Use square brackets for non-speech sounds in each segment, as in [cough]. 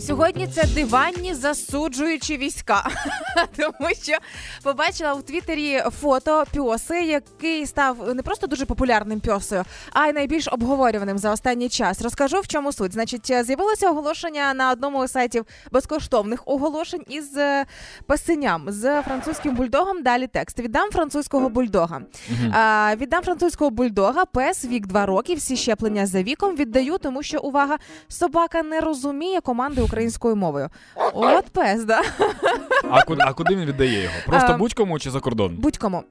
Сьогодні це диванні засуджуючі війська, [laughs] тому що побачила у Твіттері фото пьоси, який став не просто дуже популярним пьосою, а й найбільш обговорюваним за останній час. Розкажу в чому суть. Значить, з'явилося оголошення на одному з сайтів безкоштовних оголошень із е, песеням з французьким бульдогом. Далі текст віддам французького бульдога. А, віддам французького бульдога, пес вік 2 роки. Всі щеплення за віком віддаю, тому що увага, собака не розуміє команди українською мовою. От пес, да А куди, а куди він віддає його? Просто Ем, будь-кому чи за кордон? будь-кому.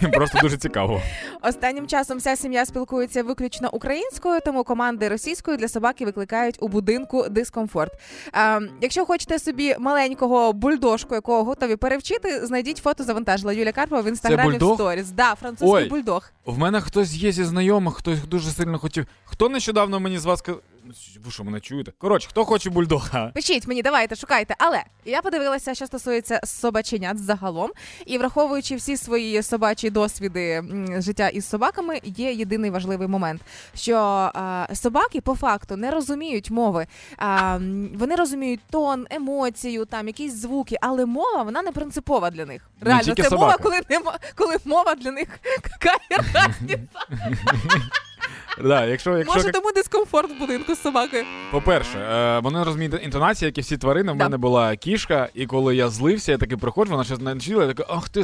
[laughs] Просто дуже цікаво. Останнім часом вся сім'я спілкується виключно українською, тому команди російською для собаки викликають у будинку дискомфорт. А, якщо хочете собі маленького бульдожку, якого готові перевчити, знайдіть фото завантажила Юля Карпова в інстаграмі в сторіс. Да, французький Ой. бульдог. В мене хтось є зі знайомих, хтось дуже сильно хотів. Хто нещодавно мені з вас сказав. Ви що мене чуєте? Коротше, хто хоче бульдога? Пишіть мені, давайте, шукайте. Але я подивилася, що стосується собаченят загалом, і враховуючи всі свої собачі досвіди м, життя із собаками, є єдиний важливий момент, що а, собаки по факту не розуміють мови. А, м, вони розуміють тон, емоцію, там якісь звуки, але мова вона не принципова для них. Не Реально, тільки це мова, собака. коли нема, коли мова для них [laughs] какая [laughs] разниця. Да, якщо, якщо Може, тому дискомфорт в будинку з собакою. По-перше, е, вони розуміють інтонації, як і всі тварини. В Да. мене була кішка, і коли я злився, я таки приходжу, вона щось навчила, я така, ах ти.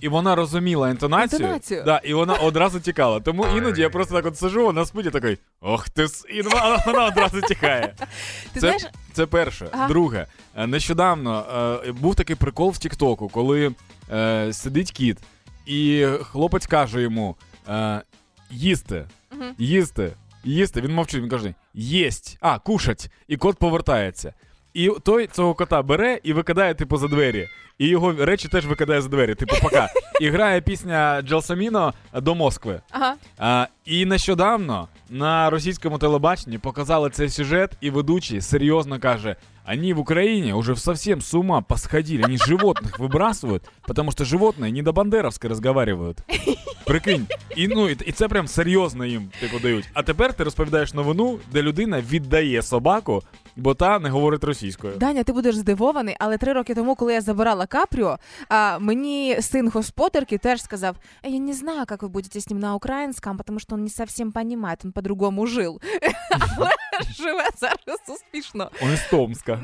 І вона розуміла інтонацію, Інтонацію. Да, і вона одразу тікала. Тому іноді я просто так от сижу, вона спить і такий, ох ти с, і вона, вона одразу тікає. [laughs] Ти Це, знаєш, це перше. Ага. Друге, е, нещодавно е, був такий прикол в Тіктоку, коли е, сидить кіт, і хлопець каже йому: е, їсти, Мгм. їсти, їсти. Він мовчить, він каже: єсть, а, кушать. І кот повертається. І той цього кота бере і викидає, типу, за двері. І його речі теж викидає за двері, типу, пока. І грає пісня Джелсаміно до Москви. ага. А, і нещодавно на російському телебаченні показали цей сюжет, і ведучий серйозно каже: они в Украине уже совсем с ума посходили, они животных выбрасывают, потому что животные не до бандеровской разговаривают. [laughs] Прикинь, і ну і, і це прям серйозно їм типу дають. А тепер ти розповідаєш новину, де людина віддає собаку, бо та не говорить російською. Даня, ти будеш здивований, але три роки тому, коли я забирала Капріо, а, мені син господарки теж сказав: «Е, я не знаю, як ви будете з ним на українському, тому що він не зовсім розуміє, він по-другому жив. [laughs] Але живе зараз успішно. Он із Томска.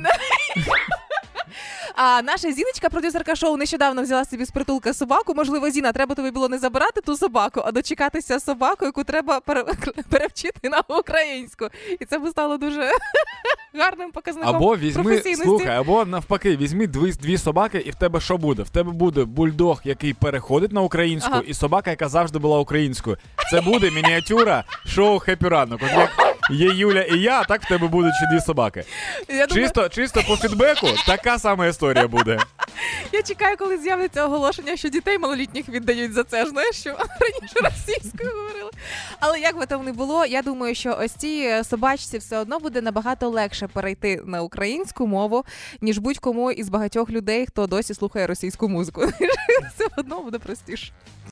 А наша Зіночка, продюсерка шоу, нещодавно взяла собі з притулка собаку. Можливо, Зіна, треба тобі було не забирати ту собаку, а дочекатися собаку, яку треба пере- [laughs] перевчити на українську. І це би стало дуже [laughs] гарним показником. Або візьми, слухай, або навпаки, візьми дві, дві собаки, і в тебе що буде? В тебе буде бульдог, який переходить на українську, Ага. і собака, яка завжди була українською. Це буде мініатюра шоу Хеппі ранок. От як є Юля і я, так в тебе будуть ще дві собаки. Я думаю, Чисто, чисто по фідбеку, така сама історія буде. Я чекаю, коли з'явиться оголошення, що дітей малолітніх віддають за це. Знаєш, що раніше російською говорили. Але як би там не було, я думаю, що ось цій собачці все одно буде набагато легше перейти на українську мову, ніж будь-кому із багатьох людей, хто досі слухає російську музику. [laughs] Все одно буде простіше.